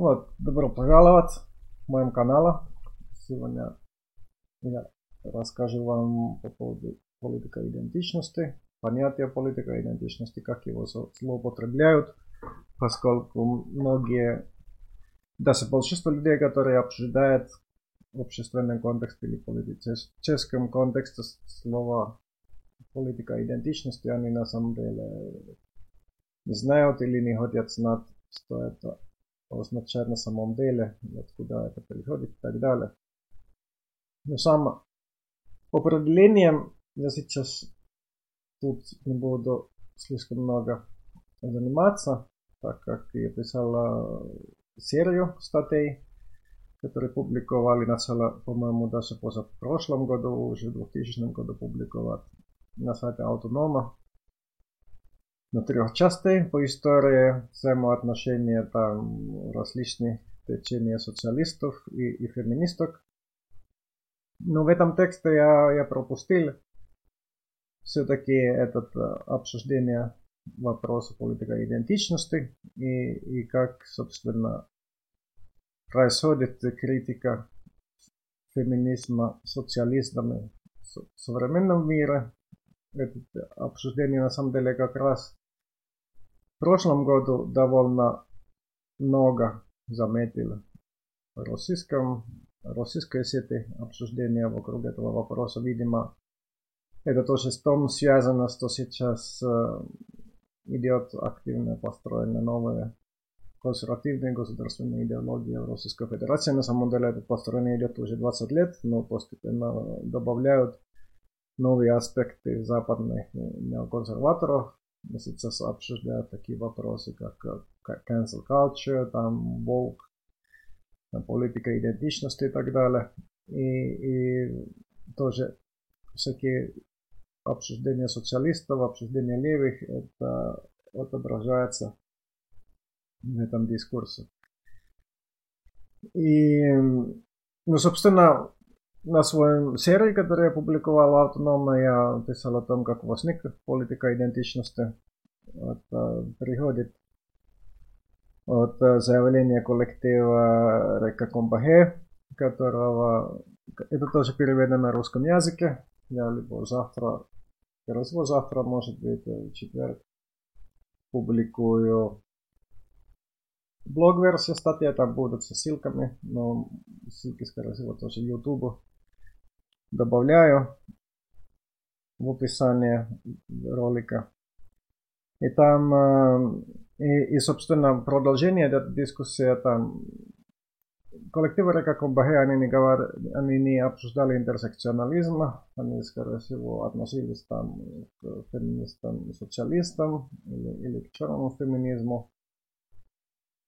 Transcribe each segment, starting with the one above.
Вот, добро пожаловать в моем канале. Сегодня я расскажу вам по поводу политика идентичности, понятия политика идентичности, как его злоупотребляют, поскольку многие, даже большинство людей, которые обсуждают в общественном контексте или политическом контексте слова политика идентичности, они на самом деле не знают или не хотят знать, что это означает на самом деле, откуда это приходит и так далее. Но сам определением я сейчас тут не буду слишком много заниматься, так как я писал серию статей, которые публиковали начало, по-моему, даже позапрошлом году, уже в 2000 году публиковать на сайте Автонома На трех частей по истории взаимоотношения там различных течений социалистов и, и феминисток. Но в этом тексте я, я пропустил все-таки этот обсуждение вопроса политика идентичности и, и как, собственно, происходит критика феминизма социалистами в современном мире. Это обсуждение на самом деле как раз в прошлом году довольно много заметил в российском, российской сети обсуждения вокруг этого вопроса. Видимо, это тоже с том связано, что сейчас идет активно построена новая консервативная государственная идеология в Российской Федерации. На самом деле это построение идет уже 20 лет, но постепенно добавляют новые аспекты западных неоконсерваторов, сейчас обсуждают такие вопросы, как, как cancel culture, там, woke, политика идентичности и так далее. И, и тоже всякие обсуждения социалистов, обсуждения левых, это отображается в этом дискурсе. И, ну, собственно, на своем серии, который я публиковал автономно, я писал о том, как возник политика идентичности. Это приходит от заявления коллектива Река Комбахе, которого это тоже переведено на русском языке. Я либо завтра, всего завтра, может быть, в четверг, публикую блог-версия статьи, там будут со ссылками, но ссылки, скорее всего, тоже YouTube добавляю в описание ролика. И там, э, и, и собственно, продолжение этой дискуссии, там, коллективы Река Кумбахе, они не, говор, они не обсуждали интерсекционализм, они, скорее всего, относились там к феминистам, социалистам или, или к черному феминизму,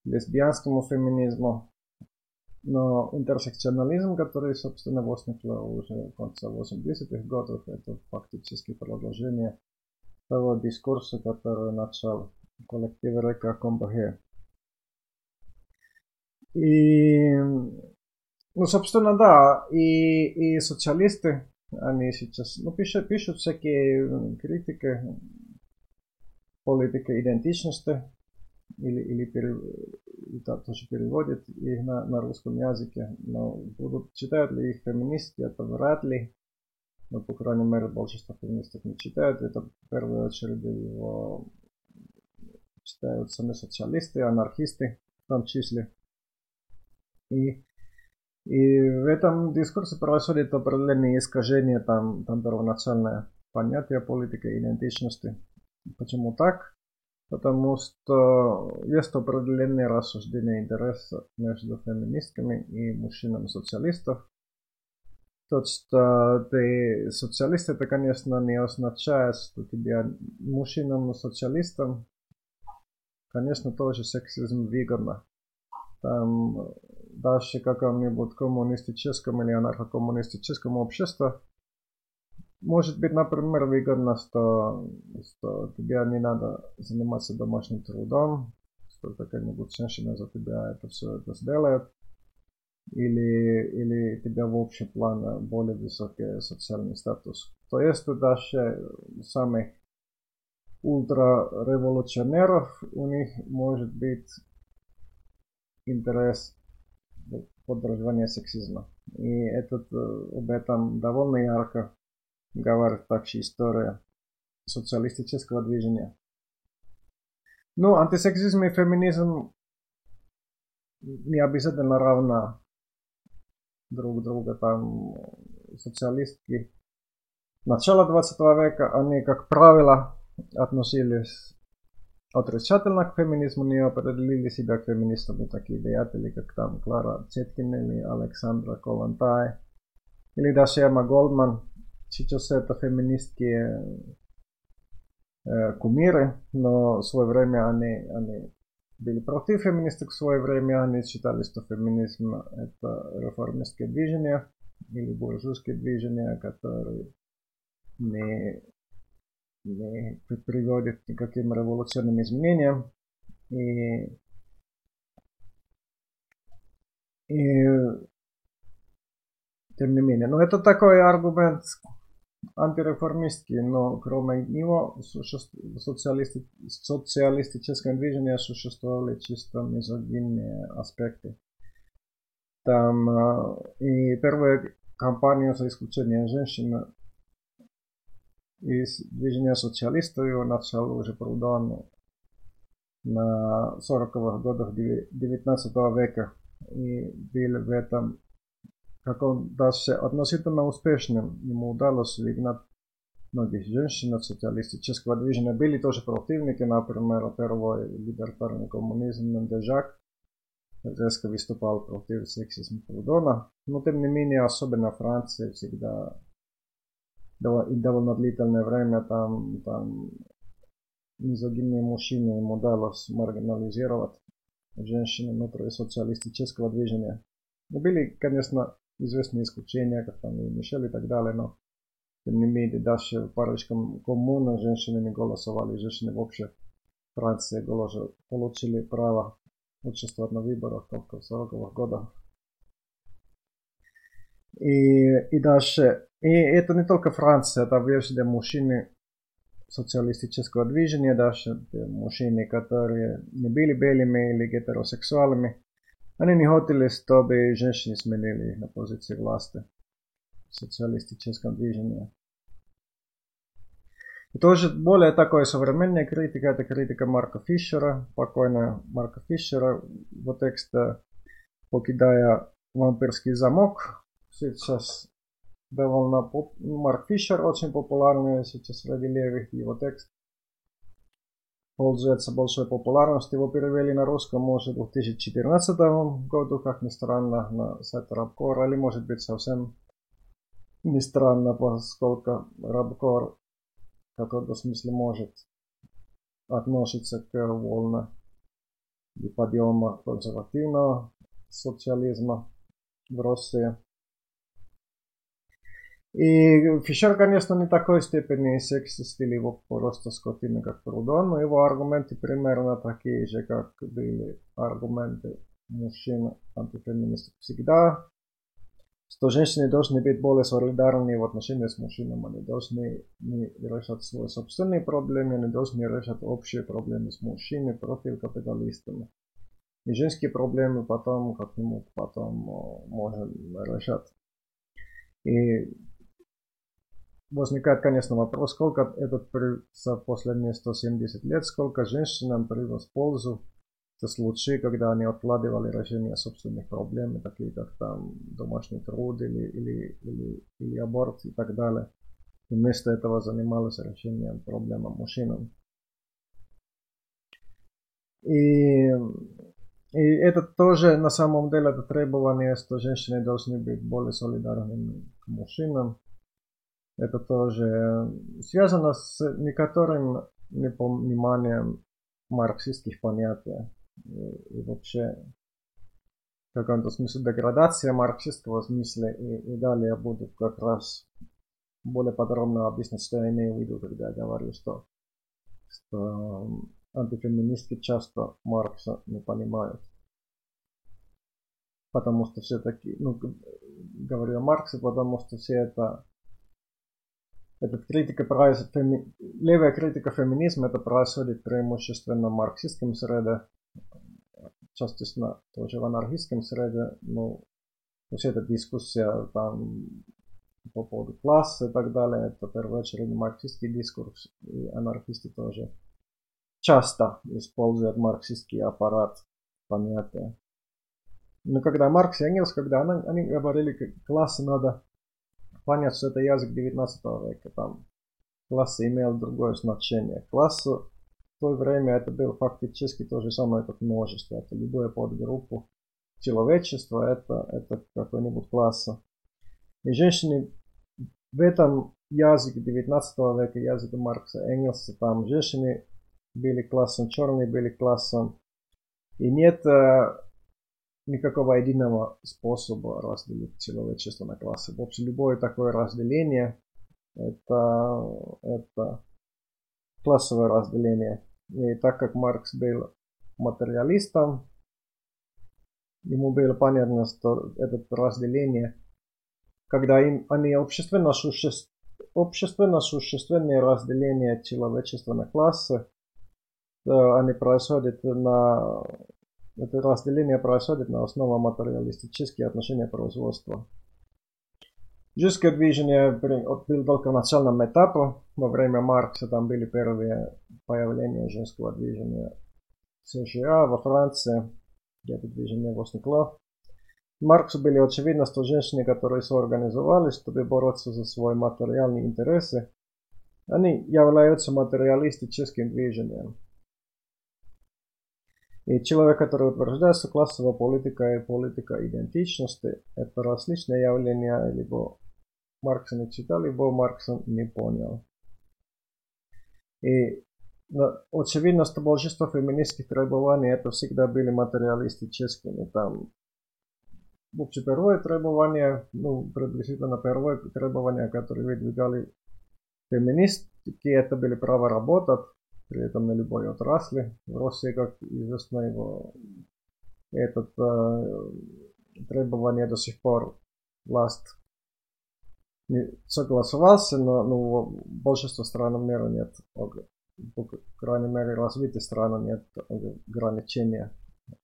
лесбиянскому феминизму. Но интерсекционализм, который, собственно, возникла уже в конце 80-х годов, это фактически продолжение того дискурса, который начал коллектив Река Комбахе. И, ну, собственно, да, и, и социалисты, они сейчас, ну, пишут, пишут всякие критики политики идентичности, или, или так тоже переводят их на, на русском языке. Но будут, читают ли их феминистки, это вряд ли. Но, по крайней мере, большинство феминистов не читают. Это в первую очередь его читают сами социалисты, анархисты в том числе. И, и в этом дискурсе происходит определенные искажения там, там первоначальное понятие политики идентичности. Почему так? Потому что есть определенные рассуждения интереса между феминистками и мужчинами-социалистов. То, что ты социалист, это, конечно, не означает, что тебе мужчинам-социалистам, конечно, тоже сексизм выгодно. Там даже каком-нибудь коммунистическом или анархокоммунистическом обществе может быть, например, выгодно, что, что тебе не надо заниматься домашним трудом, что какая-нибудь женщина за тебя это все это сделает, или, или тебя в общем плане более высокий социальный статус. То есть даже самых ультрареволюционеров у них может быть интерес подражания сексизма. И этот, об этом довольно ярко говорит также история социалистического движения. Ну, антисексизм и феминизм не обязательно равна друг друга. Там социалистки начала 20 века, они, как правило, относились отрицательно к феминизму, не определили себя к феминистам такие деятели, как там Клара Цеткин или Александра Колантай, или даже Эмма Голдман. Сейчас это феминистки э, кумиры, но в свое время они, они были против феминисток в свое время, они считали, что феминизм это реформистское движение или буржуйское движение, которое не, не приводит к никаким революционным изменениям. И, и тем не менее, но это такой аргумент, антиреформистский, но кроме него социалисти, социалистическое движение существовали чисто мизогинные аспекты. Там и первая кампания за исключение женщин из движения социалистов его начал уже Прудон на 40-х годах 19 века и был в этом как он даже относительно успешным, ему удалось выгнать многих женщин от социалистического движения. Были тоже противники, например, первый либертарный коммунизм Мендежак резко выступал против сексизма Прудона. Но тем не менее, особенно Франция всегда и довольно длительное время там, там мизогинные мужчины ему удалось маргинализировать женщины внутри социалистического движения. Но были, конечно, известные исключения, как там и Мишель и так далее, но тем не менее, даже в парочкам коммуна женщины не голосовали, женщины вообще Франции голосовали, получили право участвовать на выборах только в 40-х годах. И, и даже, и это не только Франция, это везде мужчины социалистического движения, даже мужчины, которые не были белыми или гетеросексуалами, они не хотели, чтобы женщины сменили на позиции власти в социалистическом движении. И тоже более такой современная критика, это критика Марка Фишера, покойного Марка Фишера, его текста «Покидая вампирский замок». Сейчас довольно поп... Марк Фишер очень популярный сейчас среди левых, его текст пользуется большой популярностью. Его перевели на русском, может, в 2014 году, как ни странно, на сайт Рабкор, или может быть совсем не странно, поскольку Рабкор в каком-то смысле может относиться к волне и подъема консервативного социализма в России. И Фишер, конечно, не такой степени сексист или его просто скотина, как Прудон, но его аргументы примерно такие же, как были аргументы мужчин антифеминистов всегда, что женщины должны быть более солидарны в отношении с мужчинами, они должны не решать свои собственные проблемы, они должны решать общие проблемы с мужчинами против капиталистами. И женские проблемы потом как-нибудь потом можем решать. И возникает, конечно, вопрос, сколько этот за последние 170 лет, сколько женщинам принес пользу в случае, когда они откладывали решение собственных проблем, такие как там домашний труд или, или, или, или аборт и так далее. И вместо этого занимались решением проблем мужчинам. И, и это тоже на самом деле это требование, что женщины должны быть более солидарными к мужчинам. Это тоже связано с некоторым непониманием марксистских понятий. И, и вообще в каком-то смысле деградация марксистского смысла. И, и далее буду как раз более подробно объяснять, что я имею в виду, когда я говорю, что, что антифеминистки часто Маркса не понимают. Потому что все-таки, ну, говорю о Марксе, потому что все это этот критика феми... левая критика феминизма это происходит преимущественно в марксистском среде. частично тоже в анархистском среде, ну, вся эта дискуссия там по поводу класса и так далее, это в первую очередь марксистский дискурс, и анархисты тоже часто используют марксистский аппарат понятия. Но когда Маркс и Энгельс, когда они, они говорили, классы надо понять, что это язык 19 века, там классы имел другое значение. Класс в то время это был фактически то же самое, как множество. Это любая подгруппу человечества, это, это какой-нибудь класс. И женщины в этом языке 19 века, языке Маркса, Энгельса, там женщины были классом, черные были классом. И нет э, никакого единого способа разделить человечество на классы. В общем, любое такое разделение это, это классовое разделение. И так как Маркс был материалистом, ему было понятно, что это разделение, когда им, они общественно, существ, общественно существенные разделения человечества на классы, они происходят на это разделение происходит на основе материалистических отношений производства. Женское движение было только в начальном этапе. Во время Маркса там были первые появления женского движения в США, во Франции, где это движение возникло. Марксу были очевидно, что женщины, которые соорганизовались, чтобы бороться за свои материальные интересы, они являются материалистическим движением. И человек, который утверждает, что классовая политика и политика идентичности – это различные явления, либо Маркса не читал, либо Маркса не понял. И очевидно, что большинство феминистских требований это всегда были материалистическими. Там в общем, первое требование, ну, приблизительно первое требование, которое выдвигали феминистки, это были право работать, при этом на любой отрасли. В России, как известно, его этот э, требование до сих пор власть не согласовался, но ну, большинство стран мира нет, по крайней мере, развитые страны нет ограничения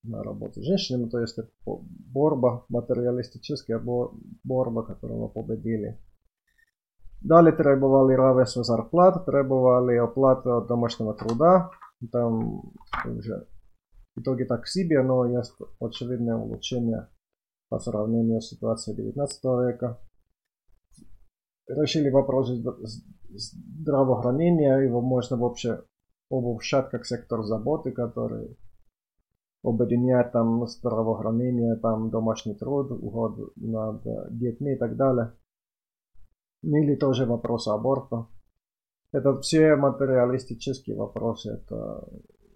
на работу с женщинами, то есть борьба, материалистическая борьба, которую мы победили. Далее требовали равенство зарплат, требовали оплаты от домашнего труда. Там уже в итоге так себе, но есть очевидное улучшение по сравнению с ситуацией 19 века. Решили вопросы здравоохранения, его можно вообще обобщать как сектор заботы, который объединяет там здравоохранение, там домашний труд, уход над детьми и так далее. Или тоже вопросы аборта. Это все материалистические вопросы. Это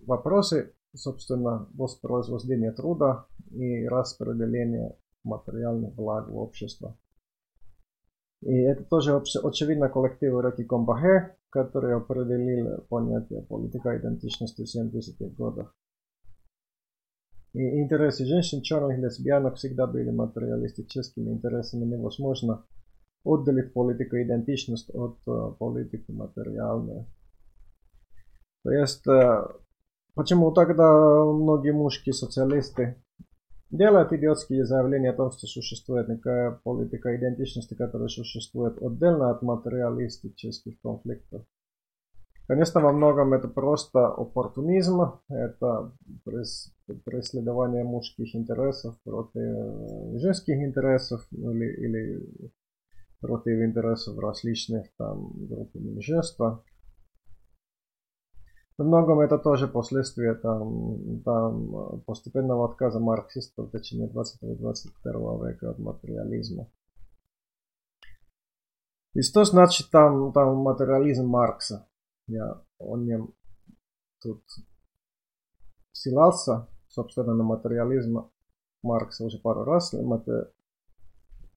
вопросы, собственно, воспроизведения труда и распределения материальных благ в общество. И это тоже очевидно коллектив Реки Комбахе, который определил понятие политика идентичности в 70-х годах. И интересы женщин, черных, лесбиянок всегда были материалистическими интересами. Невозможно отделив политику идентичность от политики материальной. То есть, почему тогда многие мужские социалисты делают идиотские заявления о том, что существует некая политика идентичности, которая существует отдельно от материалистических конфликтов. Конечно, во многом это просто оппортунизм, это преследование мужских интересов против женских интересов или, или против интересов различных там групп меньшинства. Во многом это тоже последствия там, там постепенного отказа марксистов в течение 20-21 века от материализма. И что значит там, там материализм Маркса? Я о нем тут ссылался, собственно, на материализм Маркса уже пару раз.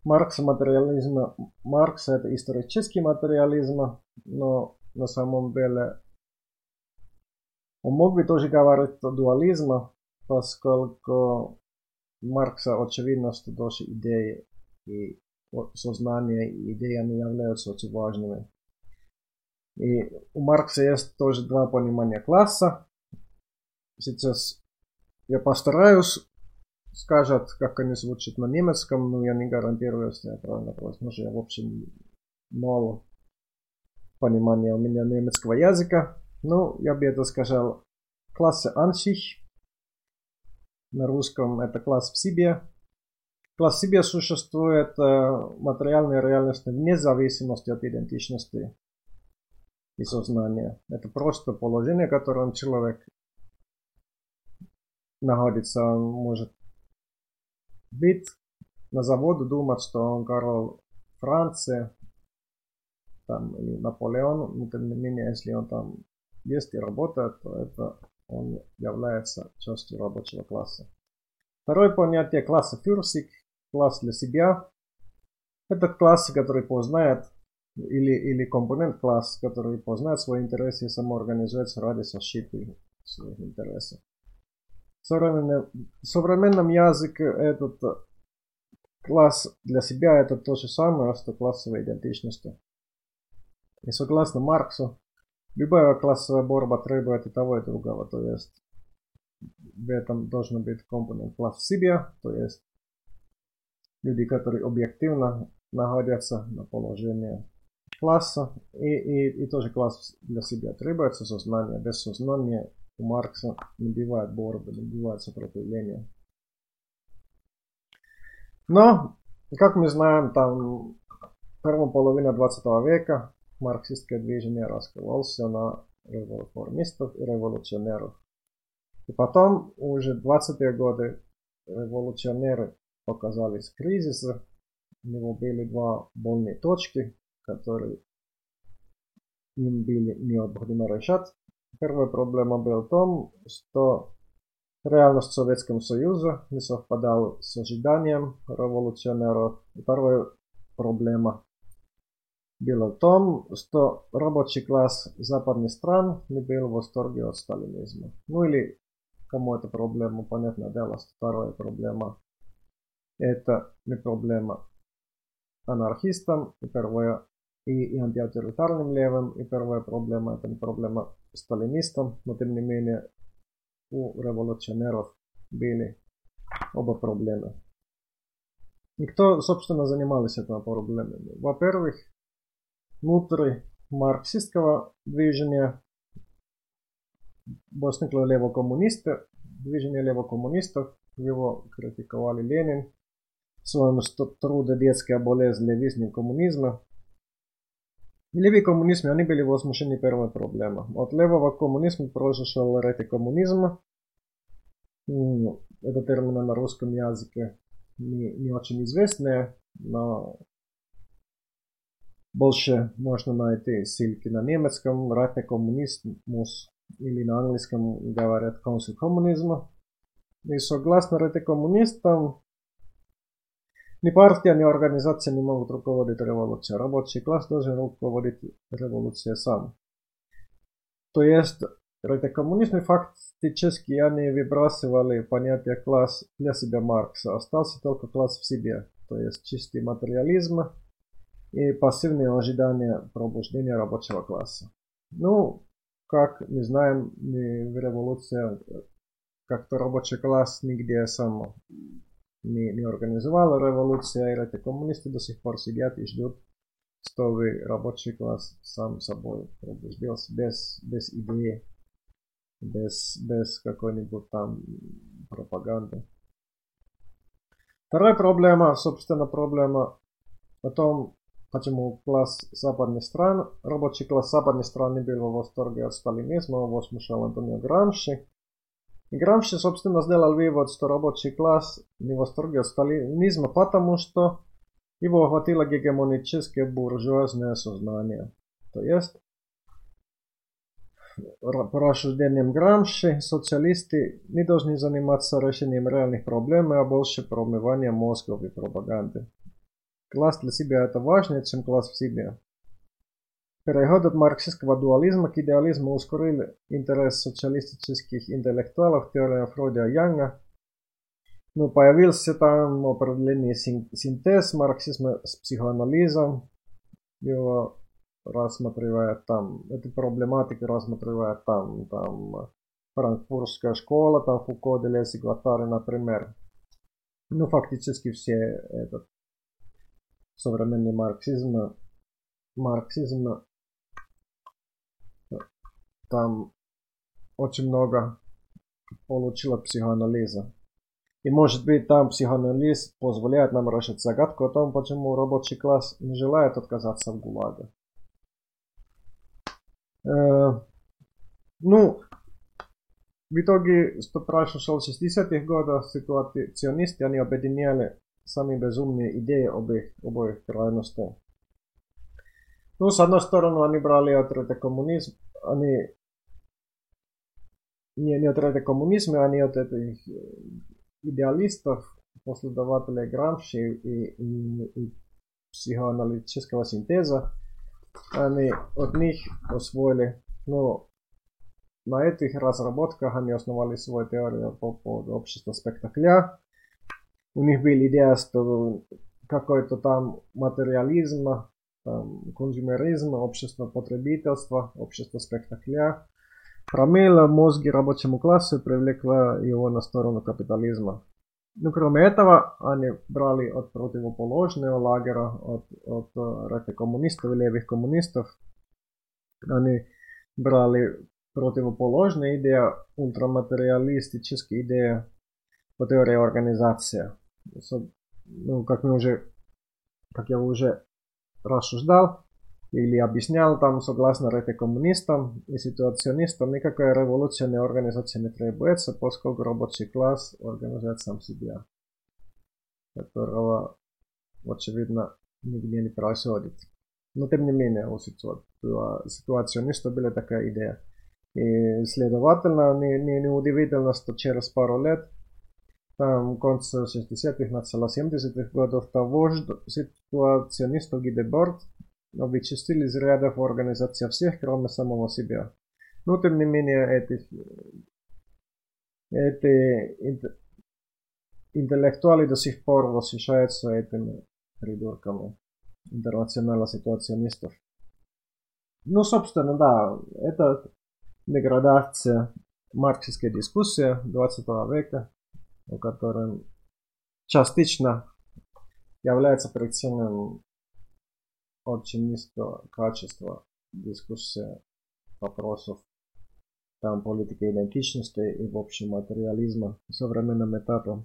Материализм, Маркс это исторический материализм, но на самом деле он мог бы тоже говорить о дуализме, поскольку Маркса очевидно, что тоже идеи и сознание и идеи они являются очень важными. И у Маркса есть тоже два понимания класса. Сейчас я постараюсь скажет, как они звучат на немецком, но я не гарантирую, что я правильно произношу. Я, в общем, мало понимания у меня немецкого языка. Ну, я бы это сказал, классы Ansich. На русском это класс в себе. Класс в себе существует материальная реальность вне зависимости от идентичности и сознания. Это просто положение, в котором человек находится, он может быть на заводу думать, что он король Франции, там, или Наполеон, но тем не менее, если он там есть и работает, то это он является частью рабочего класса. Второе понятие класса фюрсик, класс для себя. Это класс, который познает, или, или компонент класс, который познает свои интересы и самоорганизуется ради защиты своих интересов современном, современном языке этот класс для себя это то же самое, что классовая идентичность. И согласно Марксу, любая классовая борьба требует и того, и другого. То есть в этом должен быть компонент класс в себе, то есть люди, которые объективно находятся на положении класса, и, и, и тоже класс для себя требуется сознание. Без сознания у Маркса набивает борозды, набивает сопротивление. Но, как мы знаем, там первая половина 20 века марксистское движение раскрывалось на реформистов и революционеров. И потом, уже 20-е годы, революционеры показались кризисы. У него были два больные точки, которые им были необходимо решать. Первая проблема была в том, что реальность Советского Союза не совпадала с ожиданием революционеров. И вторая проблема была в том, что рабочий класс западных стран не был в восторге от сталинизма. Ну или кому эта проблема, понятное дело, вторая проблема это не проблема анархистам, и первая и, и антиавторитарным левым, и первая проблема это не проблема сталинистам, но тем не менее у революционеров были оба проблемы. И кто, собственно, занимались этими проблемами? Во-первых, внутри марксистского движения возникло левокоммунисты, движение левокоммунистов, его критиковали Ленин, в своем труде «Детская болезнь левизм коммунизма», Левый коммунизм, они были возмущены первой проблемой. От левого коммунизма произошел ретикоммунизм. Это термин на русском языке не, не очень известный, но больше можно найти ссылки на немецком ретикоммунизмус или на английском говорят консуль И согласно ретикоммунистам, ни партия, ни организация не могут руководить революцией. Рабочий класс должен руководить революцией сам. То есть, это коммунизм фактически они выбрасывали понятие класс для себя Маркса. Остался только класс в себе. То есть чистый материализм и пассивные ожидания пробуждения рабочего класса. Ну, как мы знаем, в революции как-то рабочий класс нигде сам не, не организовала революция, и эти коммунисты до сих пор сидят и ждут, чтобы рабочий класс сам собой пробудился без, без идеи, без, без какой-нибудь там пропаганды. Вторая проблема, собственно, проблема о том, почему класс западных стран, рабочий класс западных стран не был в восторге от сталинизма, возмущал Антонио Грамши. Грамши, собственно, сделал вывод, что рабочий класс не в сталинизма, потому что его охватило гегемоническое буржуазное сознание. То есть, по рассуждениям Грамши, социалисты не должны заниматься решением реальных проблем, а больше промыванием мозгов и пропаганды. Класс для себя это важнее, чем класс в себе. Переход от марксистского дуализма к идеализму ускорил интерес социалистических интеллектуалов к теории Фройда Янга. Ну, появился там определенный синтез марксизма с психоанализом. Его рассматривает там, эту проблематику рассматривает там, там франкфуртская школа, там Фуко, Делес и Гваттари, например. Ну, фактически все этот современный марксизм, марксизм, там очень много получила психоанализа. И может быть там психоанализ позволяет нам решить загадку о том, почему рабочий класс не желает отказаться от ГУЛАГа. Э, ну, в итоге, что произошло в 60-х годах, ситуационисты, они объединяли самые безумные идеи обоих, обоих крайностей. Ну, с одной стороны, они брали от коммунизм, они не, не от ряда коммунизма, они от этих идеалистов, последователей Грамши и, и, и психоаналитического синтеза. Они от них освоили, ну, на этих разработках они основали свою теорию по поводу общества спектакля. У них была идея, что какой-то там материализм, там, консумеризм, общество потребительства, общество спектакля промыла мозги рабочему классу и привлекла его на сторону капитализма. Ну, кроме этого, они брали от противоположного лагеря, от, от uh, коммунистов и левых коммунистов, они брали противоположные идеи, ультраматериалистические идеи по теории организации. Ну, как мы уже, как я уже рассуждал, или объяснял там, согласно ряде коммунистам и ситуационистам, никакая революционная организация не требуется, поскольку рабочий класс организует сам себя, которого, очевидно, нигде не происходит. Но тем не менее, у ситуационистов была такая идея. И следовательно, не, не, не удивительно, что через пару лет, там, конце 60-х, начало 70-х годов, того же ситуационистов Гидеборд но вычистили из рядов организации всех, кроме самого себя. Но тем не менее, эти, эти интеллектуалы до сих пор восхищаются этими придурками интернациональных ситуационистов. Ну, собственно, да, это деградация марксистской дискуссии 20 века, у которой частично является причиной очень низкого качества дискуссия вопросов там политики идентичности и в общем материализма в современном этапе.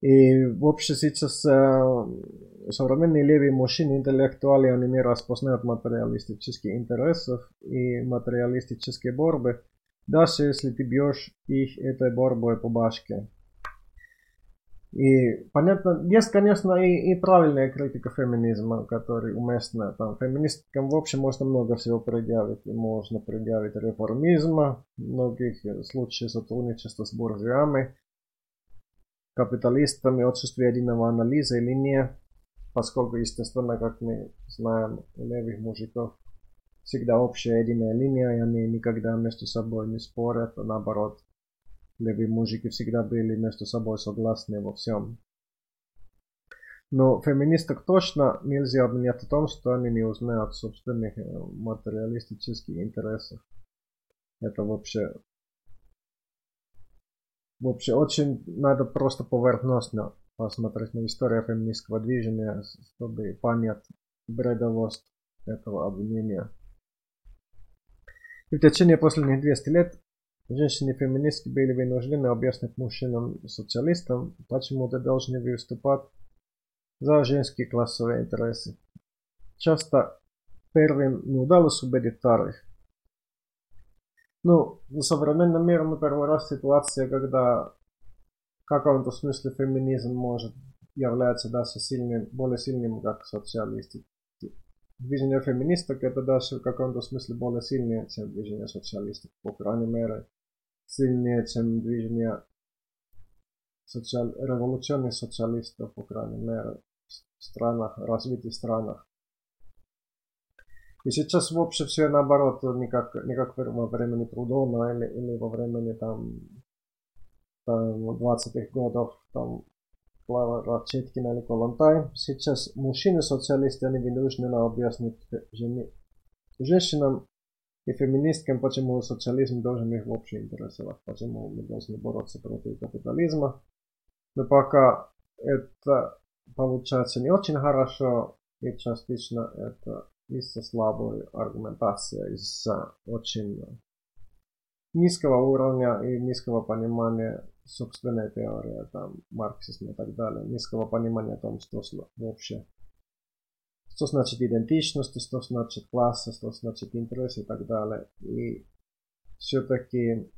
И общем сейчас э, современные левые мужчины, интеллектуалы, они не распознают материалистические интересов и материалистические борьбы, даже если ты бьешь их этой борьбой по башке. И понятно, есть, конечно, и, и правильная критика феминизма, которая уместна. Там феминисткам в общем можно много всего предъявить. И можно предъявить реформизма, многих случаях сотрудничества с буржуями, капиталистами, отсутствие единого анализа или не. Поскольку, естественно, как мы знаем, у левых мужиков всегда общая единая линия, и они никогда между собой не спорят, а наоборот левые мужики всегда были между собой согласны во всем. Но феминисток точно нельзя обвинять в том, что они не узнают собственных э, материалистических интересов. Это вообще... Вообще очень надо просто поверхностно посмотреть на историю феминистского движения, чтобы понять бредовость этого обвинения. И в течение последних 200 лет Женщины-феминистки были вынуждены объяснить мужчинам-социалистам, почему они должны выступать за женские классовые интересы. Часто первым не удалось убедить вторых. Ну, в современном мире мы первый раз ситуация, когда в каком-то смысле феминизм может являться даже сильным, более сильным, как социалисты. Движение феминисток это даже в каком-то смысле более сильнее, чем движение социалистов, по крайней мере, сильнее, чем движение социал... революционных социалистов, по крайней мере, в странах, развитых странах. И сейчас вообще все наоборот, не как, не как во времени Трудона или, или во времени там, там 20-х годов, там Клава Ратчеткина или Колонтай. Сейчас мужчины-социалисты, они вынуждены объяснить женщинам И феминисткам, почему социализм должен их вообще интересовать, почему мы должны бороться против капитализма. Но пока это получается не очень хорошо, и частично это из-за слабой аргументации, из-за очень низкого уровня и низкого понимания собственной теории, там, марксизма и так далее, низкого понимания о том, что вообще что значит идентичность, что значит класс, что значит интерес и так далее. И все-таки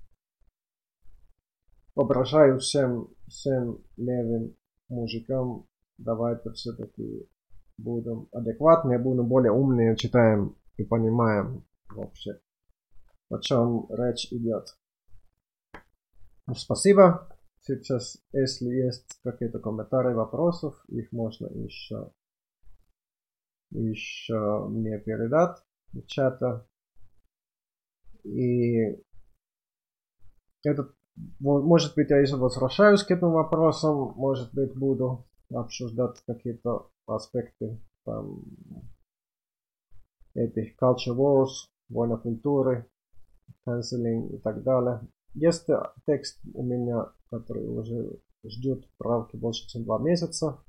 обращаю всем, всем левым мужикам, давайте все-таки будем адекватнее, будем более умные, читаем и понимаем вообще, о чем речь идет. Спасибо. Сейчас, если есть какие-то комментарии, вопросов, их можно еще, еще мне передать в чата. И этот, может быть, я еще возвращаюсь к этим вопросам, может быть, буду обсуждать какие-то аспекты там, этих culture wars, война культуры, canceling и так далее. Есть текст у меня, который уже ждет правки больше, чем два месяца.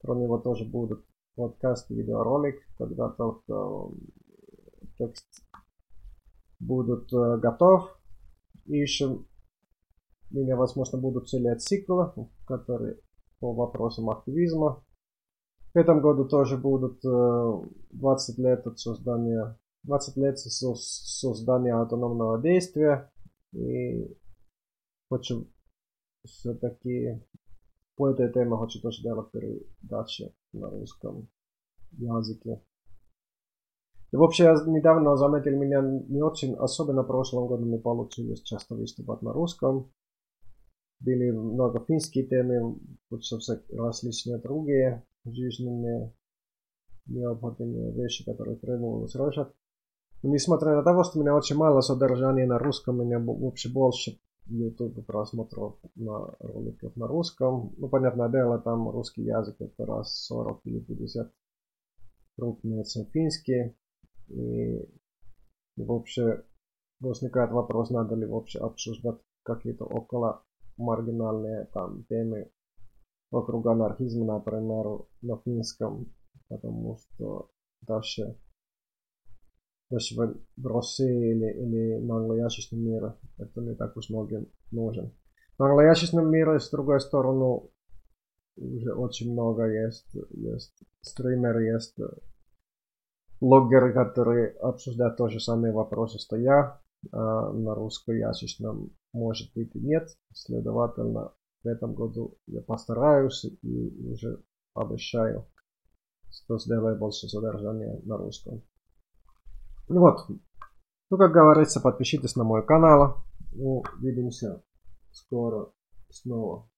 Про него тоже будут подкаст, видеоролик, когда только текст будут готов. И еще у меня, возможно, будут целые циклы, которые по вопросам активизма. В этом году тоже будут 20 лет от создания 20 лет создания автономного действия. И хочу все-таки по этой теме хочу тоже делать передачи на русском языке. И вообще, недавно заметил, меня не очень, особенно в прошлом году не получилось часто выступать на русском. Были много финские темы, все различные другие жизненные необходимые вещи, которые требовалось решать. Несмотря на то, что у меня очень мало содержания на русском, у меня вообще больше YouTube просмотров на роликов на русском. Ну, понятное дело, там русский язык это раз 40 или 50 крупнее, чем финский. И, вообще возникает вопрос, надо ли вообще обсуждать какие-то около маргинальные там темы вокруг анархизма, например, на финском, потому что даже или на англоязычном мире. Это не так уж многим нужен. На англоязычном мире, с другой стороны, уже очень много есть, есть стримеры, есть блогеры, которые обсуждают то же самые вопросы, что я. А на русскоязычном может быть и нет. Следовательно, в этом году я постараюсь и уже обещаю, что сделаю больше содержания на русском. Ну вот. Ну, как говорится, подпишитесь на мой канал. Увидимся скоро снова.